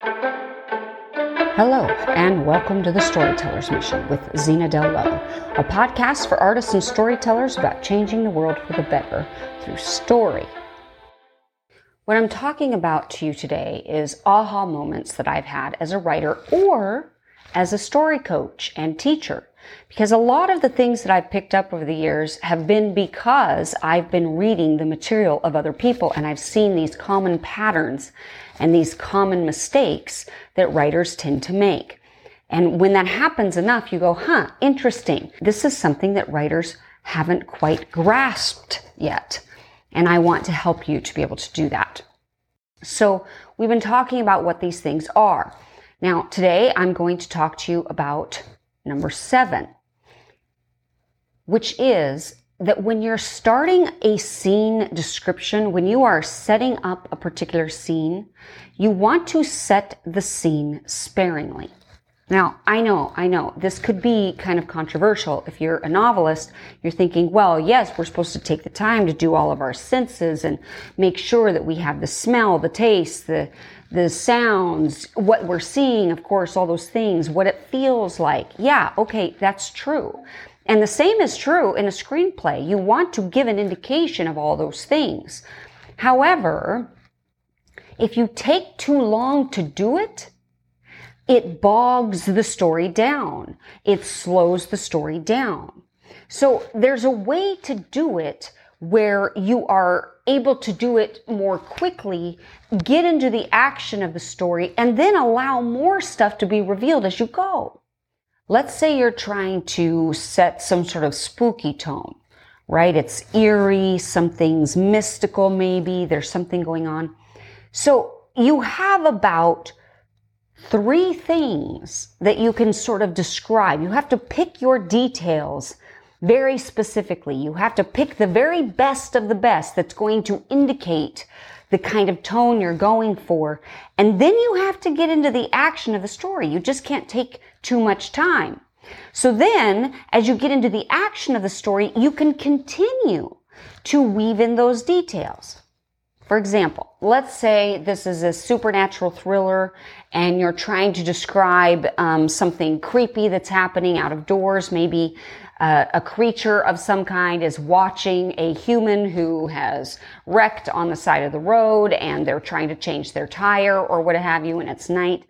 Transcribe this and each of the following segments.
Hello, and welcome to the Storyteller's Mission with Zena Dell Lowe, a podcast for artists and storytellers about changing the world for the better through story. What I'm talking about to you today is aha moments that I've had as a writer or as a story coach and teacher. Because a lot of the things that I've picked up over the years have been because I've been reading the material of other people and I've seen these common patterns and these common mistakes that writers tend to make. And when that happens enough, you go, huh, interesting. This is something that writers haven't quite grasped yet. And I want to help you to be able to do that. So we've been talking about what these things are. Now, today I'm going to talk to you about number seven, which is that when you're starting a scene description, when you are setting up a particular scene, you want to set the scene sparingly. Now, I know, I know, this could be kind of controversial. If you're a novelist, you're thinking, well, yes, we're supposed to take the time to do all of our senses and make sure that we have the smell, the taste, the, the sounds, what we're seeing, of course, all those things, what it feels like. Yeah, okay, that's true. And the same is true in a screenplay. You want to give an indication of all those things. However, if you take too long to do it, it bogs the story down. It slows the story down. So there's a way to do it where you are able to do it more quickly, get into the action of the story, and then allow more stuff to be revealed as you go. Let's say you're trying to set some sort of spooky tone, right? It's eerie, something's mystical maybe, there's something going on. So you have about three things that you can sort of describe. You have to pick your details very specifically. You have to pick the very best of the best that's going to indicate the kind of tone you're going for. And then you have to get into the action of the story. You just can't take too much time. So then, as you get into the action of the story, you can continue to weave in those details. For example, let's say this is a supernatural thriller and you're trying to describe um, something creepy that's happening out of doors. Maybe uh, a creature of some kind is watching a human who has wrecked on the side of the road and they're trying to change their tire or what have you, and it's night.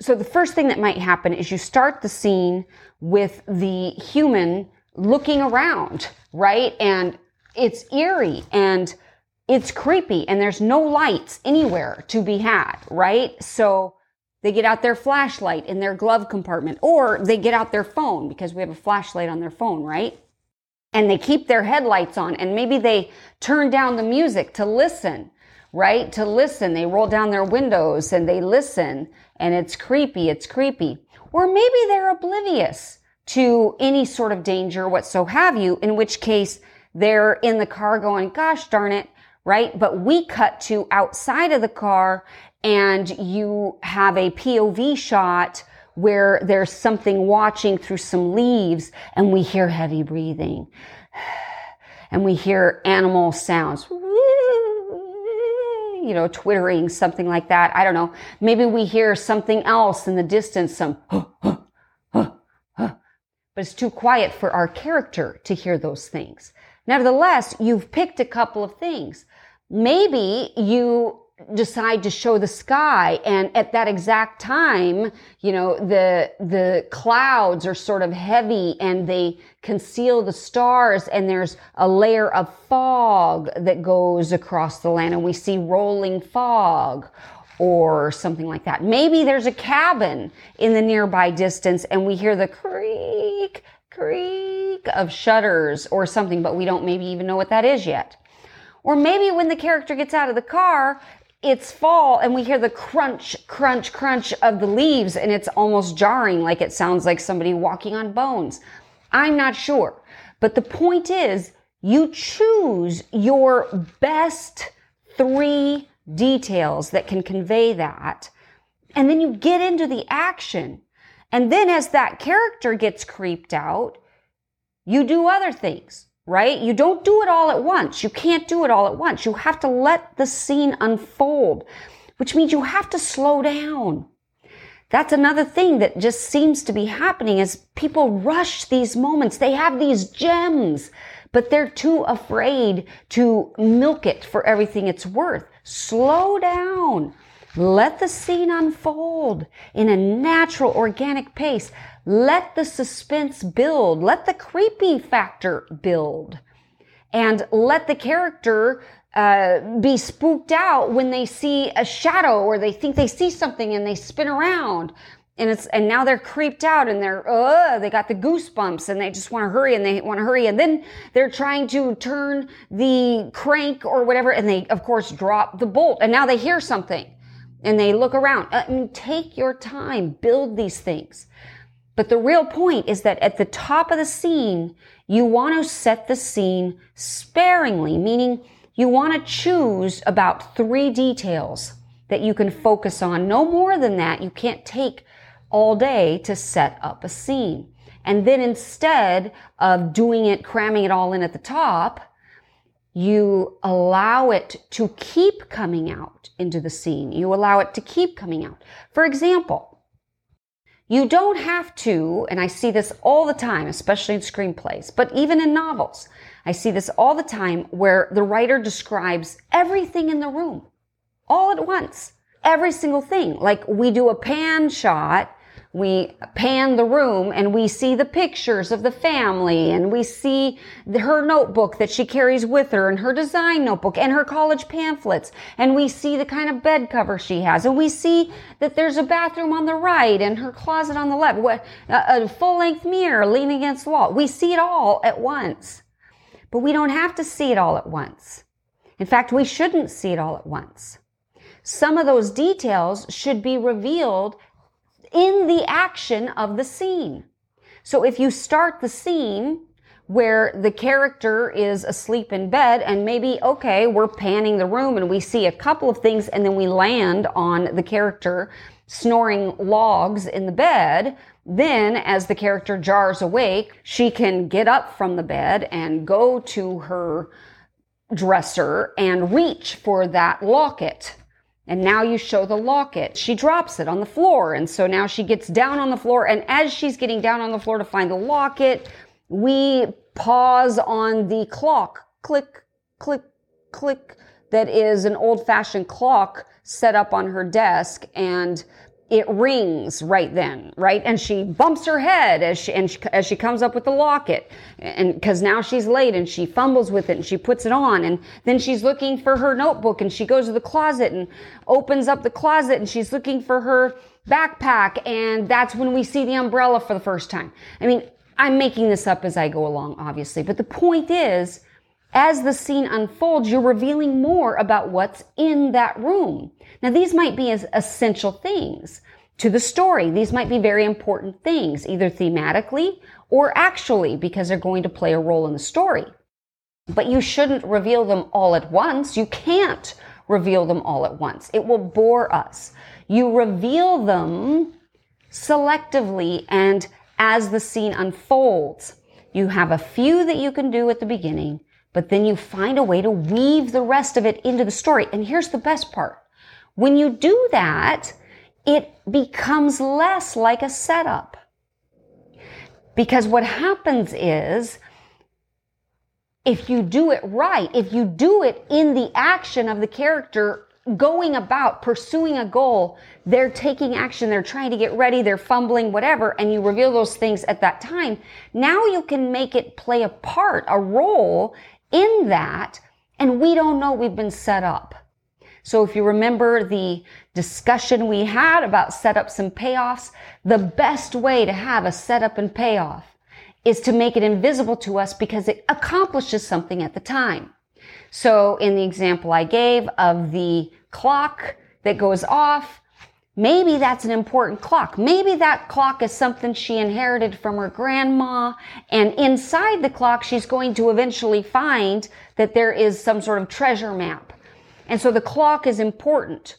So the first thing that might happen is you start the scene with the human looking around, right? And it's eerie and it's creepy and there's no lights anywhere to be had, right? So they get out their flashlight in their glove compartment or they get out their phone because we have a flashlight on their phone, right? And they keep their headlights on and maybe they turn down the music to listen, right? To listen. They roll down their windows and they listen and it's creepy. It's creepy. Or maybe they're oblivious to any sort of danger, what so have you, in which case they're in the car going, gosh darn it, right? But we cut to outside of the car and you have a POV shot where there's something watching through some leaves and we hear heavy breathing and we hear animal sounds you know twittering something like that. I don't know. Maybe we hear something else in the distance some but it's too quiet for our character to hear those things. Nevertheless you've picked a couple of things. Maybe you decide to show the sky and at that exact time you know the the clouds are sort of heavy and they conceal the stars and there's a layer of fog that goes across the land and we see rolling fog or something like that. Maybe there's a cabin in the nearby distance and we hear the creak creak of shutters or something but we don't maybe even know what that is yet. Or maybe when the character gets out of the car, it's fall and we hear the crunch, crunch, crunch of the leaves and it's almost jarring, like it sounds like somebody walking on bones. I'm not sure. But the point is, you choose your best three details that can convey that. And then you get into the action. And then as that character gets creeped out, you do other things right? You don't do it all at once. You can't do it all at once. You have to let the scene unfold. which means you have to slow down. That's another thing that just seems to be happening is people rush these moments. They have these gems, but they're too afraid to milk it for everything it's worth. Slow down. Let the scene unfold in a natural, organic pace. Let the suspense build. Let the creepy factor build. And let the character uh, be spooked out when they see a shadow or they think they see something and they spin around. And it's and now they're creeped out and they're uh they got the goosebumps and they just want to hurry and they want to hurry. And then they're trying to turn the crank or whatever and they of course drop the bolt. And now they hear something and they look around. I take your time. Build these things but the real point is that at the top of the scene you want to set the scene sparingly meaning you want to choose about three details that you can focus on. No more than that. You can't take all day to set up a scene. And then instead of doing it, cramming it all in at the top, you allow it to keep coming out into the scene. You allow it to keep coming out. For example, you don't have to, and I see this all the time, especially in screenplays, but even in novels, I see this all the time where the writer describes everything in the room all at once. Every single thing. Like we do a pan shot we pan the room and we see the pictures of the family and we see the, her notebook that she carries with her and her design notebook and her college pamphlets. And we see the kind of bed cover she has. And we see that there's a bathroom on the right and her closet on the left. A, a full length mirror leaning against the wall. We see it all at once. But we don't have to see it all at once. In fact, we shouldn't see it all at once. Some of those details should be revealed in the action of the scene. So if you start the scene where the character is asleep in bed and maybe, okay, we're panning the room and we see a couple of things and then we land on the character snoring logs in the bed, then, as the character jars awake, she can get up from the bed and go to her dresser and reach for that locket. And now you show the locket. She drops it on the floor. And so now she gets down on the floor. And as she's getting down on the floor to find the locket, we pause on the clock. Click, click, click. That is an old fashioned clock set up on her desk. And it rings right then, right? And she bumps her head as she, and she, as she comes up with the locket. And cause now she's late and she fumbles with it and she puts it on. And then she's looking for her notebook and she goes to the closet and opens up the closet and she's looking for her backpack. And that's when we see the umbrella for the first time. I mean, I'm making this up as I go along, obviously, but the point is, as the scene unfolds, you're revealing more about what's in that room. Now, these might be as essential things to the story. These might be very important things, either thematically or actually, because they're going to play a role in the story. But you shouldn't reveal them all at once. You can't reveal them all at once. It will bore us. You reveal them selectively and as the scene unfolds. You have a few that you can do at the beginning but then you find a way to weave the rest of it into the story. And here's the best part. When you do that, it becomes less like a setup. Because what happens is, if you do it right, if you do it in the action of the character going about pursuing a goal, they're taking action, they're trying to get ready, they're fumbling, whatever, and you reveal those things at that time. Now you can make it play a part, a role in that, and we don't know we've been set up. So if you remember the discussion we had about setups and payoffs, the best way to have a setup and payoff is to make it invisible to us because it accomplishes something at the time. So in the example I gave of the clock that goes off, Maybe that's an important clock. Maybe that clock is something she inherited from her grandma. And inside the clock, she's going to eventually find that there is some sort of treasure map. And so the clock is important.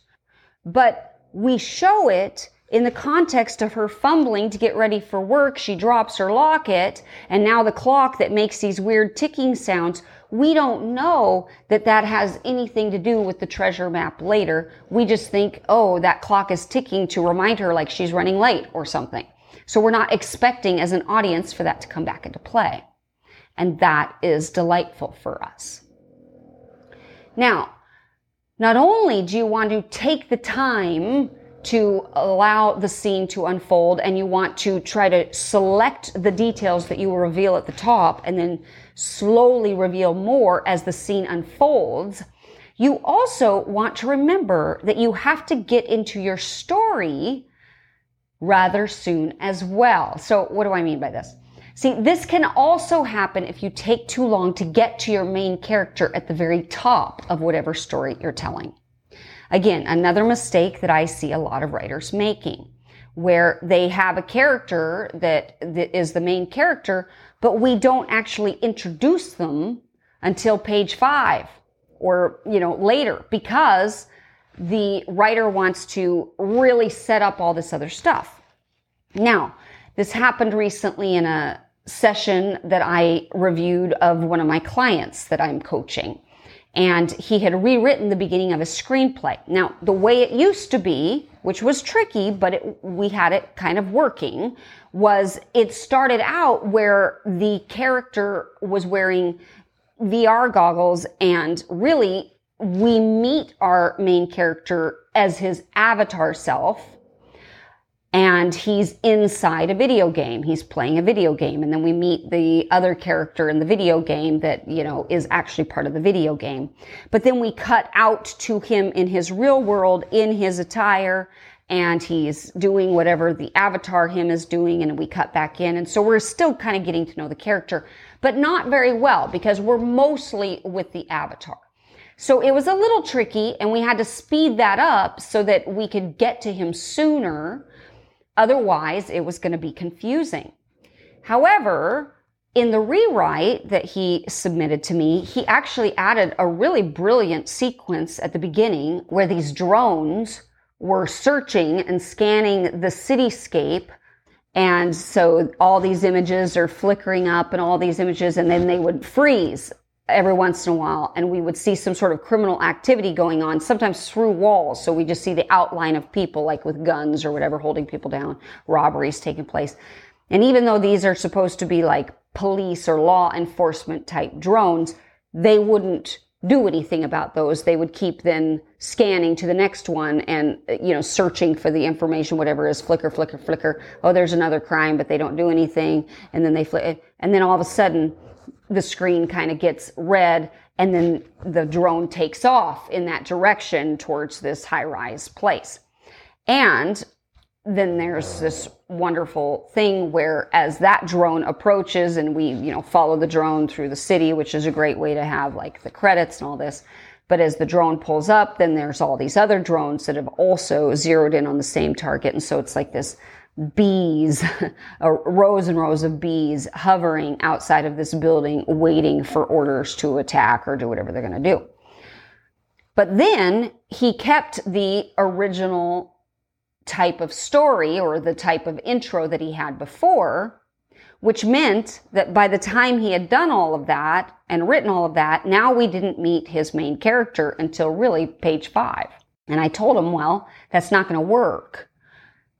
But we show it in the context of her fumbling to get ready for work, she drops her locket, and now the clock that makes these weird ticking sounds, we don't know that that has anything to do with the treasure map later. We just think, oh, that clock is ticking to remind her like she's running late or something. So we're not expecting as an audience for that to come back into play. And that is delightful for us. Now, not only do you want to take the time to allow the scene to unfold and you want to try to select the details that you will reveal at the top and then slowly reveal more as the scene unfolds, you also want to remember that you have to get into your story rather soon as well. So what do I mean by this? See, this can also happen if you take too long to get to your main character at the very top of whatever story you're telling. Again, another mistake that I see a lot of writers making where they have a character that, that is the main character, but we don't actually introduce them until page five or, you know, later because the writer wants to really set up all this other stuff. Now, this happened recently in a session that I reviewed of one of my clients that I'm coaching and he had rewritten the beginning of a screenplay. Now, the way it used to be, which was tricky, but it, we had it kind of working, was it started out where the character was wearing VR goggles and really we meet our main character as his avatar self and he's inside a video game. He's playing a video game. And then we meet the other character in the video game that, you know, is actually part of the video game. But then we cut out to him in his real world, in his attire, and he's doing whatever the avatar him is doing, and we cut back in. And so we're still kind of getting to know the character, but not very well because we're mostly with the avatar. So it was a little tricky, and we had to speed that up so that we could get to him sooner Otherwise, it was going to be confusing. However, in the rewrite that he submitted to me, he actually added a really brilliant sequence at the beginning where these drones were searching and scanning the cityscape. And so all these images are flickering up and all these images, and then they would freeze every once in a while and we would see some sort of criminal activity going on, sometimes through walls. So we just see the outline of people like with guns or whatever holding people down, robberies taking place. And even though these are supposed to be like police or law enforcement type drones, they wouldn't do anything about those. They would keep then scanning to the next one and, you know, searching for the information, whatever is flicker, flicker, flicker. Oh, there's another crime, but they don't do anything. And then they flick, and then all of a sudden the screen kind of gets red and then the drone takes off in that direction towards this high rise place. And then there's this wonderful thing where as that drone approaches and we, you know, follow the drone through the city, which is a great way to have like the credits and all this. But as the drone pulls up, then there's all these other drones that have also zeroed in on the same target. And so it's like this bees, rows and rows of bees hovering outside of this building waiting for orders to attack or do whatever they're going to do. But then he kept the original type of story or the type of intro that he had before, which meant that by the time he had done all of that and written all of that, now we didn't meet his main character until really page five. And I told him, well, that's not going to work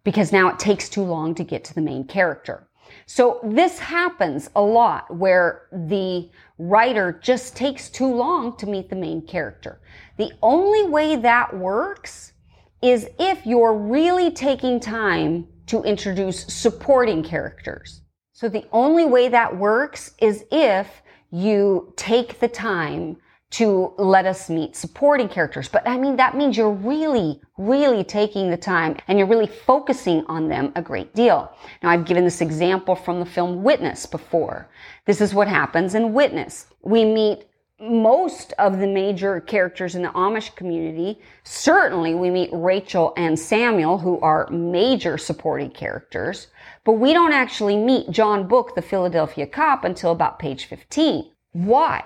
because now it takes too long to get to the main character. So this happens a lot where the writer just takes too long to meet the main character. The only way that works is if you're really taking time to introduce supporting characters. So the only way that works is if you take the time to let us meet supporting characters. But I mean, that means you're really, really taking the time and you're really focusing on them a great deal. Now, I've given this example from the film Witness before. This is what happens in Witness. We meet most of the major characters in the Amish community. Certainly we meet Rachel and Samuel, who are major supporting characters, but we don't actually meet John Book, the Philadelphia cop, until about page 15. Why?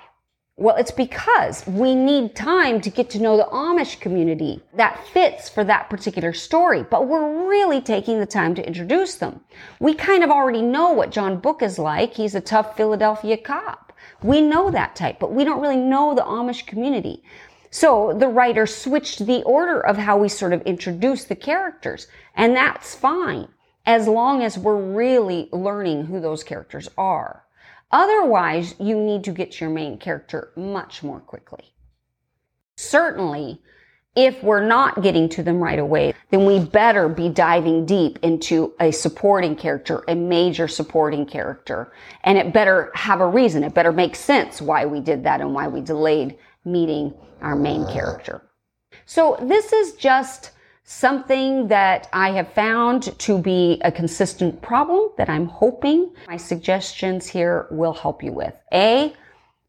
Well, it's because we need time to get to know the Amish community that fits for that particular story, but we're really taking the time to introduce them. We kind of already know what John Book is like. He's a tough Philadelphia cop. We know that type, but we don't really know the Amish community. So the writer switched the order of how we sort of introduce the characters, and that's fine as long as we're really learning who those characters are. Otherwise, you need to get your main character much more quickly. Certainly, if we're not getting to them right away, then we better be diving deep into a supporting character, a major supporting character. And it better have a reason. It better make sense why we did that and why we delayed meeting our main character. So this is just something that I have found to be a consistent problem that I'm hoping my suggestions here will help you with. A,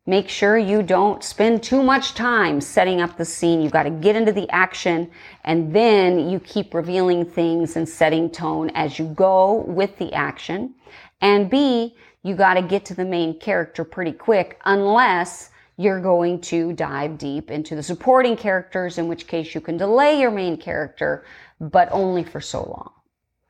make sure you don't spend too much time setting up the scene. You've got to get into the action and then you keep revealing things and setting tone as you go with the action. And B, you got to get to the main character pretty quick unless you're going to dive deep into the supporting characters, in which case you can delay your main character, but only for so long.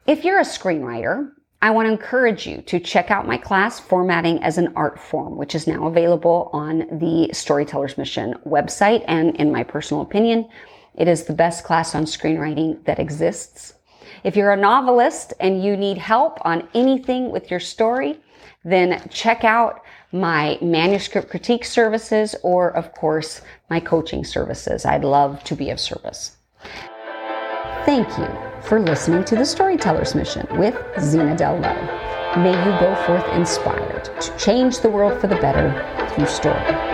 If you're a screenwriter, I want to encourage you to check out my class, Formatting as an Art Form, which is now available on the Storyteller's Mission website. And in my personal opinion, it is the best class on screenwriting that exists. If you're a novelist and you need help on anything with your story, then check out my manuscript critique services or, of course, my coaching services. I'd love to be of service. Thank you for listening to the Storyteller's Mission with Zena Dell May you go forth inspired to change the world for the better through story.